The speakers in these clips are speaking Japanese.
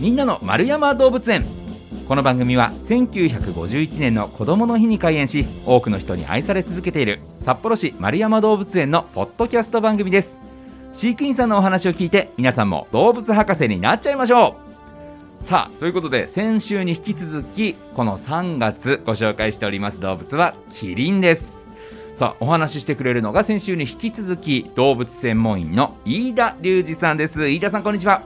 みんなの丸山動物園。この番組は1951年の子どもの日に開園し多くの人に愛され続けている札幌市丸山動物園のポッドキャスト番組です。飼育員さんのお話を聞いて皆さんも動物博士になっちゃいましょう。さあということで先週に引き続きこの3月ご紹介しております動物はキリンです。さあお話ししてくれるのが先週に引き続き動物専門員の飯田隆二さんです。飯田さんこんにちは。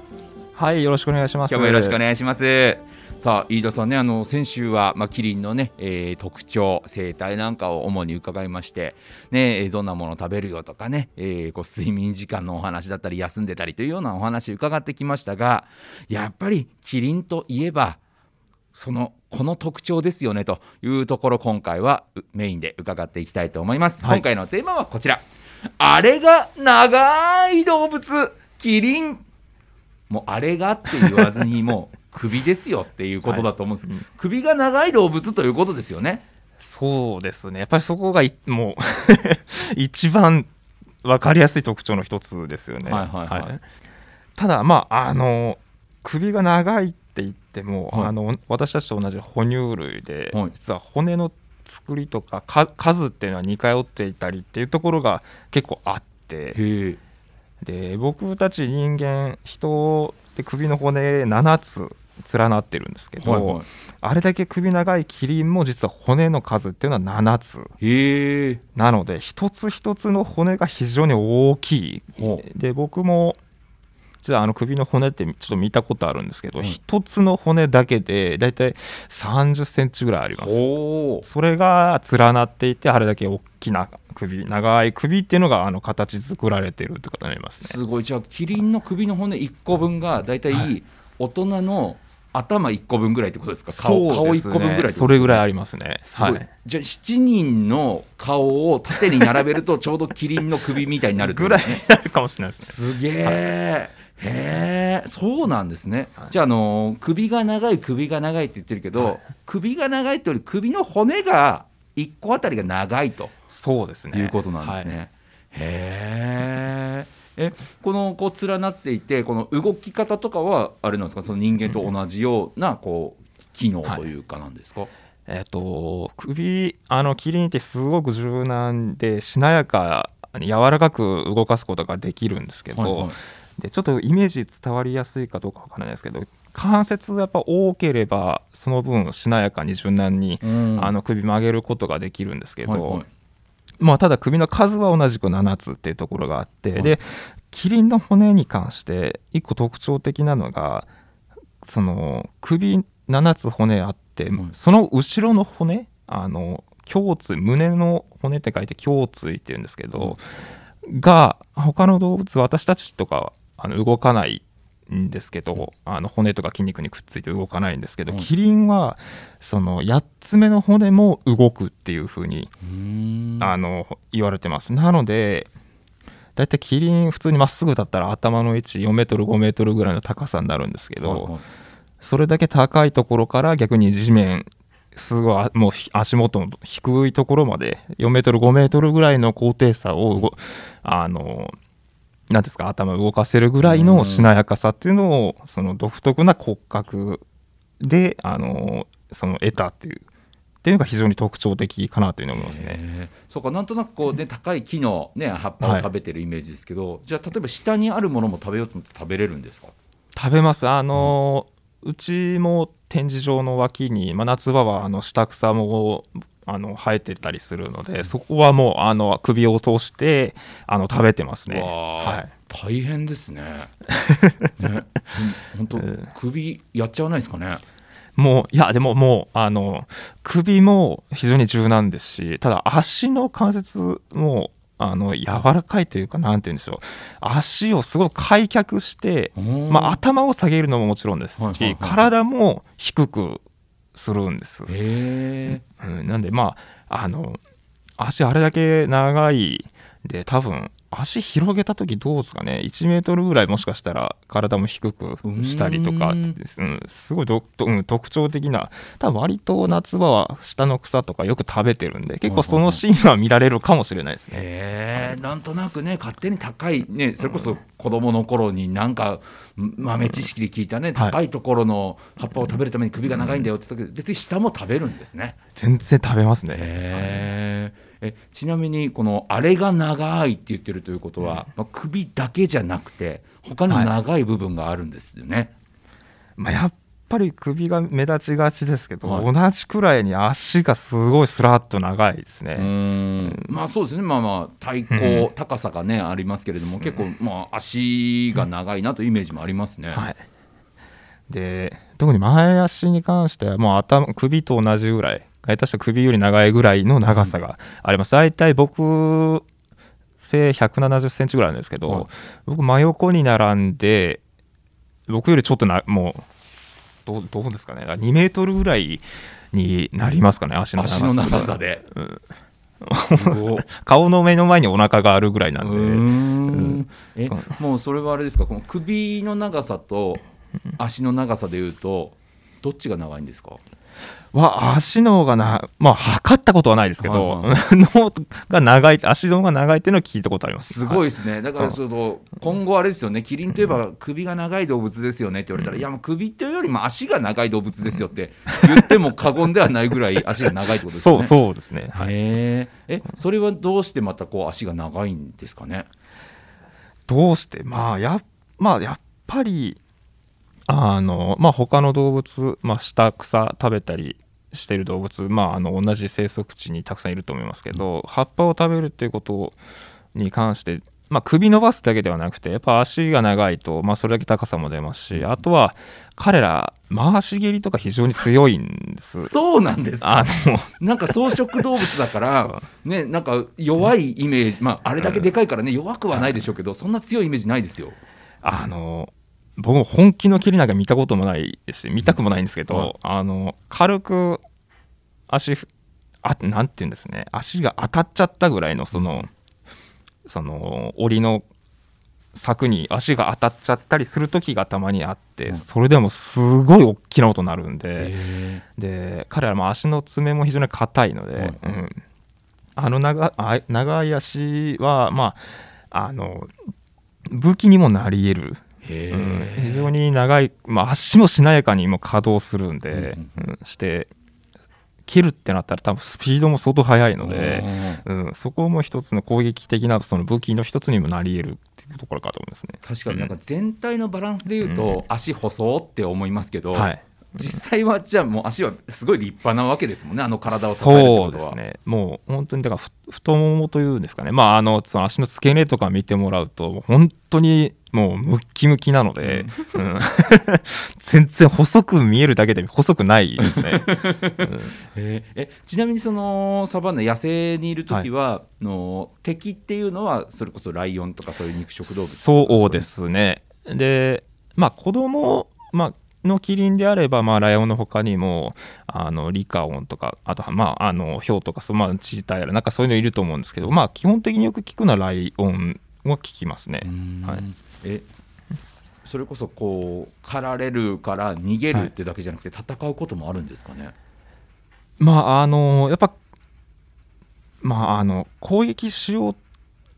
はいよろしくお願いします。今日もよろしくお願いします。さあ飯田さんねあの先週は、まあ、キリンのね、えー、特徴生態なんかを主に伺いましてねどんなものを食べるよとかね、えー、こう睡眠時間のお話だったり休んでたりというようなお話伺ってきましたがやっぱりキリンといえばそのこの特徴ですよねというところ今回はメインで伺っていきたいと思います、はい、今回のテーマはこちら。あれが長い動物キリンもうあれがって言わずにもう首ですよっていうことだと思うんです、はい、首が長い動物ということですよね。そうですね。やっぱりそこがもう 一番分かりやすい特徴の一つですよね。はいはいはい。はい、ただまああの首が長いって言っても、はい、あの私たちと同じ哺乳類で、はい、実は骨の作りとか数っていうのは似通っていたりっていうところが結構あってで僕たち人間人って首の骨7つ連なってるんですけど、はいはい、あれだけ首長いキリンも実は骨の数っていうのは7つなので一つ一つの骨が非常に大きい。で僕も実はあの首の骨ってちょっと見たことあるんですけど一、うん、つの骨だけでだいたい3 0センチぐらいあります。それが連なっていてあれだけ大きな首長い首っていうのがあの形作られてるってことになりますね。すごい。じゃあキリンの首の骨1個分がだいたい。大人の頭1個分ぐらいってことですか？顔顔1個分ぐらいそれぐらいありますね。はい、じゃあ7人の顔を縦に並べるとちょうどキリンの首みたいになるぐらいになるかもしれないですね。すげえ、はいへえそうなんですね、はい、じゃあ、あの首が長い首が長いって言ってるけど、はい、首が長いってより首の骨が1個あたりが長いとそうですね。いうことなんですね、はい、へええこのこう連なっていてこの動き方とかはあれなんですか？その人間と同じようなこう機能というかなんですか、はい、えっ、ー、と首あのキリンってすごく柔軟でしなやかに柔らかく動かすことができるんですけど、はいはい、でちょっとイメージ伝わりやすいかどうかわからないですけど関節がやっぱ多ければその分しなやかに柔軟に、うん、あの首曲げることができるんですけど、はいはい。まあ、ただ首の数は同じく7つっていうところがあって、はい、でキリンの骨に関して1個特徴的なのがその首7つ骨あって、はい、その後ろの骨あの胸椎胸の骨って書いて胸椎っていうんですけど、が他の動物私たちとかあの動かないんですけどあの骨とか筋肉にくっついて動かないんですけど、キリンはその8つ目の骨も動くっていうふうにあの言われてます。なのでだいたいキリン普通にまっすぐだったら頭の位置4メートル5メートルぐらいの高さになるんですけど、はいはい、それだけ高いところから逆に地面すごいもう足元の低いところまで4メートル5メートルぐらいの高低差をあの何ですか頭を動かせるぐらいのしなやかさっていうのをその独特な骨格であのその得たっていうっていうのが非常に特徴的かなというふうに思いますね。そうかなんとなくこうね高い木のね葉っぱを食べてるイメージですけど、はい、じゃあ例えば下にあるものも食べようと思って食べれるんですか？食べます。あの、うん、うちも展示場の脇に、まあ、夏場はあの下草もあの生えてたりするのでそこはもうあの首を通してあの食べてますね。はい、大変ですね。ね本当首やっちゃわないですかね？もういやでももうあの首も非常に柔軟ですしただ足の関節もあの柔らかいというかなんて言うんでしょう足をすごく開脚して、まあ、頭を下げるのももちろんですし、体も低くするんです。へうん、なんでまああの足あれだけ長いで多分足広げた時どうですかね？1メートルぐらいもしかしたら体も低くしたりとか、ううん、すごいどどうん特徴的な。多分割と夏場は下の草とかよく食べてるんで結構そのシーンは見られるかもしれないですね。なんとなくね勝手に高いねそれこそ子供の頃になんか豆知識で聞いたねはい。高いところの葉っぱを食べるために首が長いんだよって言ったけど別に下も食べるんですね。全然食べますね。へーえちなみにこのあれが長いって言ってるということは、まあ、首だけじゃなくて他にも長い部分があるんですよね。まあ、やっぱり首が目立ちがちですけど、はい。同じくらいに足がすごいスラッと長いですね。ん。まあそうですね。まあまあ体高、うん。高さがねありますけれども結構まあ足が長いなというイメージもありますね。はい、で特に前足に関してはもう頭首と同じぐらい下手したら首より長いぐらいの長さがあります。大体僕背170センチぐらいなんですけど、はい。僕真横に並んで僕よりちょっとなもうどうどうですかね。2メートルぐらいになりますかね足の長さ。で。うん。顔の目の前にお腹があるぐらいなんで、うーん。えうん。もうそれはあれですか？この首の長さと足の長さでいうとどっちが長いんですか？は足の方がなまあ測ったことはないですけど、はい 脳が長い足の方が長いっていうのは聞いたことあります。すごいですね、だからその今後あれですよね。キリンといえば首が長い動物ですよねって言われたら、いやもう首っていうよりも足が長い動物ですよって言っても過言ではないぐらい足が長いってことですよね。そうそうですね、はい。えそれはどうしてまたこう足が長いんですかね？どうしてまあや,、まあ、やっぱりあのまあ他の動物、まあ、下草食べたりしてる動物、まあ、あの同じ生息地にたくさんいると思いますけど、葉っぱを食べるっていうことに関して、まあ、首伸ばすだけではなくてやっぱ足が長いと、まあ、それだけ高さも出ますしあとは彼ら回し蹴りとか非常に強いんです。そうなんですか？あのなんか草食動物だから、ね、なんか弱いイメージ、まあ、あれだけでかいからね、弱くはないでしょうけど、そんな強いイメージないですよ。あの僕も本気の蹴りなんか見たこともないですし見たくもないんですけど、はい。あの軽く足ふあなんていうんですね。足が当たっちゃったぐらいのそのその檻の柵に足が当たっちゃったりする時がたまにあって、うん。それでもすごい大きな音になるんで、へで彼らも足の爪も非常に硬いので、はい。うん、あの長あ長い足はまああの武器にもなり得るえうん非常に長い、まあ、足もしなやかにも稼働するんで、うんうんして蹴るってなったら多分スピードも相当速いので、うん、そこも一つの攻撃的なその武器の一つにもなり得るっていうところかと思いますね。確かになんか全体のバランスでいうと、足細って思いますけど、はい、実際はじゃあもう足はすごい立派なわけですもんねあの体を支えるそ。うですね。もう本当にだからふ太ももというんですかね。まああのその足の付け根とか見てもらうと本当にもうムッキムキなので、うん 全然細く見えるだけで細くないですね。うんええちなみにそのサバンナ野生にいる時は、の敵っていうのはそれこそライオンとかそういう肉食動物そうですね。で、まあ子供、まあのキリンであれば、まあ、ライオンの他にもあのリカオンとかあとは、まあ、あのヒョウとかそう、まあ、チーターやらなんかそういうのいると思うんですけど、まあ、基本的によく聞くのはライオンは聞きますね。はい。えそれこそこう狩られるから逃げるってだけじゃなくて戦うこともあるんですかね、まああのやっぱまああの攻撃しよう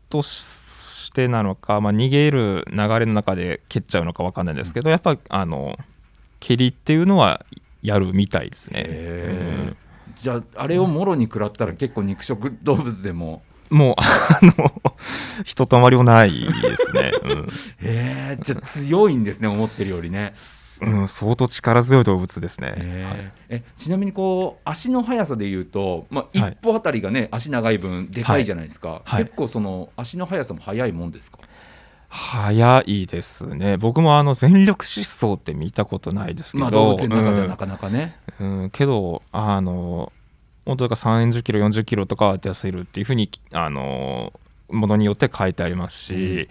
としてなのか、まあ、逃げる流れの中で蹴っちゃうのかわかんないですけど、やっぱあの蹴りっていうのはやるみたいですね。へー。じゃああれをもろに食らったら結構肉食動物でもうんもう あのひとたまりもないですね。うん。へ えじゃあ強いんですね思ってるよりね。うん、相当力強い動物ですね。へーえちなみにこう足の速さでいうと、まあ、はい。一歩あたりがね、足長い分でかいじゃないですか、はい。結構その足の速さも速いもんですか？速いですね。僕もあの全力疾走って見たことないですけど、まあ動物の中じゃうん。なかなかね、うん、けどあの本当だから30キロ40キロとかは出せるっていうふうにあのものによって書いてありますし、うん。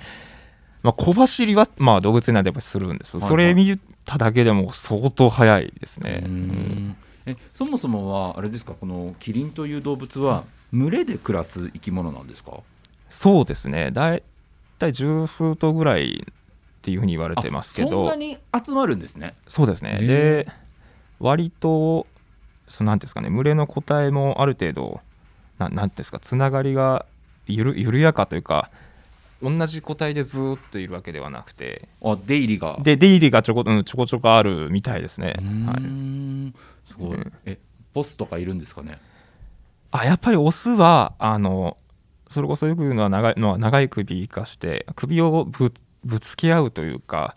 まあ、小走りは、まあ、動物園なんでやっぱりするんです、はいはい。それ見ただけでも相当速いですね。えそもそもはあれですかこのキリンという動物は群れで暮らす生き物なんですか？そうですね。だい体十数頭ぐらいっていうふうに言われてますけあそんどなに集まるんですね。そうですね。で割とそのなんですかね群れの個体もある程度ななんですかつながりがゆる緩やかというか同じ個体でずーっといるわけではなくてあ出入りが。で出入りがちょこ,、うん、ちょこちょこあるみたいですね。はい、んすごい。うん。えボスとかいるんですかね？あやっぱりオスはあのそれこそよく言うのは長いのは長い首生かして首をぶぶつけ合うというか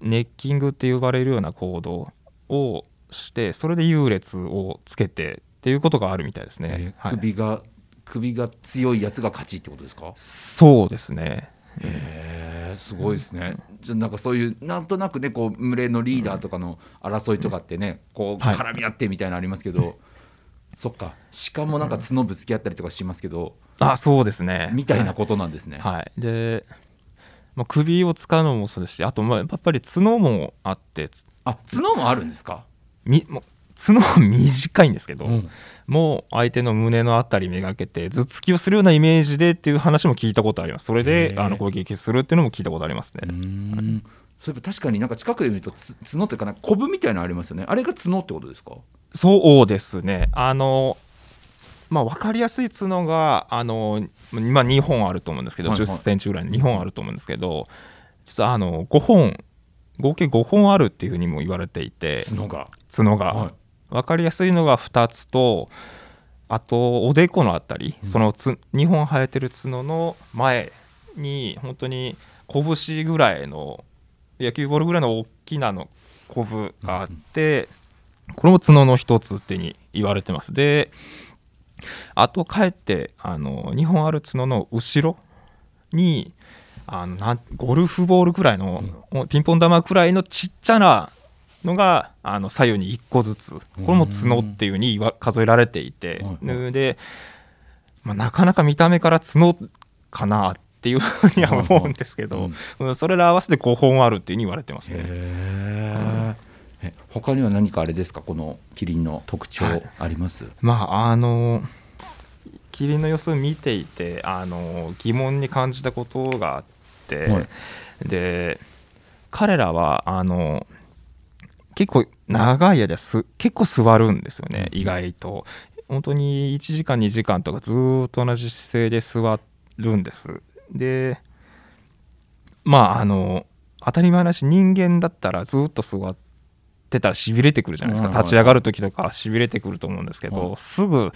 ネッキングって呼ばれるような行動をしてそれで優劣をつけてっていうことがあるみたいですね、えーはい。首が首が強いやつが勝ちってことですか？そうですね。へえすごいですね、じゃあなんかそういうなんとなくねこう群れのリーダーとかの争いとかってねこうはい。絡み合ってみたいなのありますけど、そっか。鹿もなんか角ぶつけ合ったりとかしますけど、あそうですね。みたいなことなんですね、はい、で、まあ、首を使うのもそうですしあとまあやっぱり角もあってつあ角もあるんですか、みもう角は短いんですけど、うん。もう相手の胸のあたりめがけて頭突きをするようなイメージでっていう話も聞いたことあります。それであの攻撃するっていうのも聞いたことありますね、ん。そういえば確かになんか近くで見るとつ角というかなコブみたいなのありますよね。あれが角ってことですか？そうですね。あのまあ分かりやすい角があの、まあ、2本あると思うんですけど、はいはい。1 0センチぐらいの2本あると思うんですけど実はあの5本合計5本あるっていうふうにも言われていて角が角が、はい。分かりやすいのが2つとあとおでこのあたり、うん。そのつ2本生えてる角の前に本当に拳ぐらいの野球ボールぐらいの大きなのコブがあって、これも角の一つってに言われてます。であとかえってあの2本ある角の後ろにあのゴルフボールくらいの、ピンポン玉くらいのちっちゃなのがあの左右に1個ずつ。これも角っていうふうに数えられていて、はいはい。で、まあ、なかなか見た目から角かなっていうふうには思うんですけど、うん。それら合わせて5本あるっていうふうに言われてますね。へえ他には何かあれですか？このキリンの特徴はい。あります、まああのキリンの様子を見ていてあの疑問に感じたことがあって、はい。で彼らはあの結構長い間す結構座るんですよね、うん。意外と。本当に1時間2時間とかずーっと同じ姿勢で座るんです。でまああの当たり前だし人間だったらずーっと座ってたらしびれてくるじゃないですか、立ち上がる時とかしびれてくると思うんですけど、はい。すぐ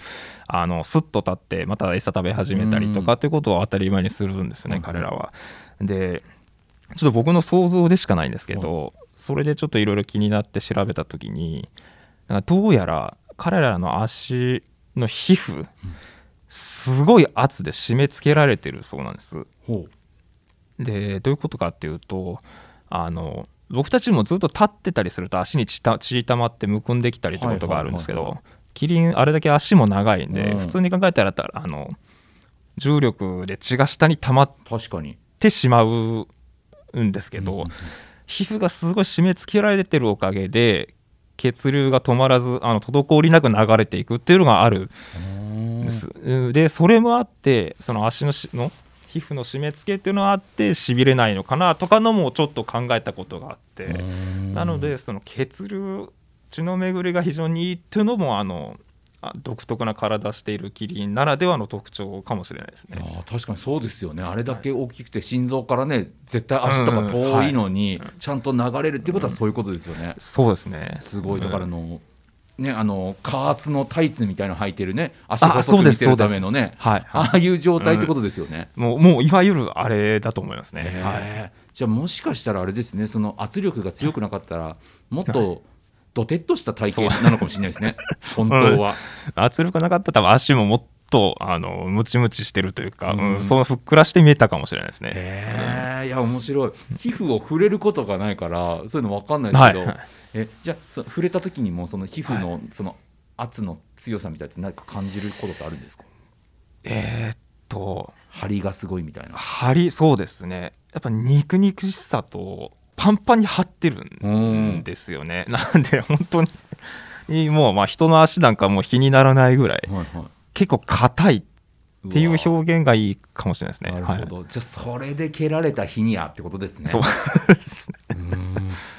あのスッと立ってまた餌食べ始めたりとかってことを当たり前にするんですよね、うん彼らは。でちょっと僕の想像でしかないんですけど、それでちょっといろいろ気になって調べた時になんかどうやら彼らの足の皮膚、すごい圧で締め付けられてるそうなんです。ほでどういうことかっていうとあの僕たちもずっと立ってたりすると足に血た血たまってむくんできたりってことがあるんですけど、はいはいはいキリンあれだけ足も長いんで、うん。普通に考えたらあの重力で血が下に溜まってしまうんですけど、うん皮膚がすごい締め付けられてるおかげで血流が止まらずあの滞りなく流れていくっていうのがある。ん。です。うんでそれもあってその足のしの皮膚の締め付けっていうのがあってしびれないのかなとかのもちょっと考えたことがあって、なのでその血流血の巡りが非常にいいっていうのもあのあ独特な体しているキリンならではの特徴かもしれないですね。あー確かにそうですよね。あれだけ大きくて心臓からね絶対足とか遠いのにちゃんと流れるっていうことはそういうことですよね、そうですね。すごい。だからあうんの、ねあの加圧のタイツみたいの履いてるね。足細く見せるためのね。はい、ああいう状態ってことですよね、もうもういわゆるあれだと思いますね。はい、じゃあもしかしたらあれですね。その圧力が強くなかったらもっとドテッとした体型なのかもしれないですね。本当は、圧力なかったら多分足ももっとあのムチムチしてるというか、うん。うんそのふっくらして見えたかもしれないですね。へえいや面白い。皮膚を触れることがないからそういうの分かんないですけど、はいえじゃあそ触れた時にもその皮膚のその圧の強さみたいって何か感じることってあるんですか？えーっと。張りがすごいみたいな。張りそうですね。やっぱ肉肉しさとパンパンに張ってるんですよね。なんで本当にもうまあ人の足なんかもう比にならないぐらいはいはい結構硬いっていう表現がいいかもしれないですね。なるほど、じゃあそれで蹴られた日にやってことですね。そうですね。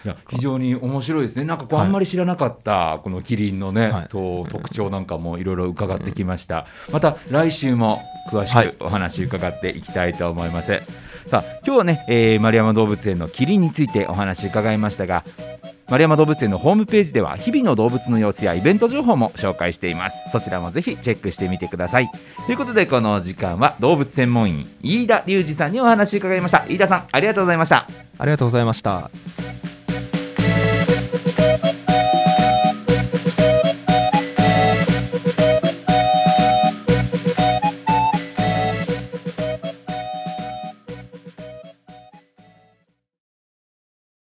いや非常に面白いですね。なんかこう、あんまり知らなかったこのキリンのね、はいと特徴なんかもいろいろ伺ってきました。また来週も詳しくお話伺っていきたいと思います。さあ今日はね、えー丸山動物園のキリンについてお話伺いましたが。丸山動物園のホームページでは日々の動物の様子やイベント情報も紹介していますそちらもぜひチェックしてみてくださいということでこの時間は動物専門員飯田隆二さんにお話伺いました飯田さんありがとうございましたありがとうございました。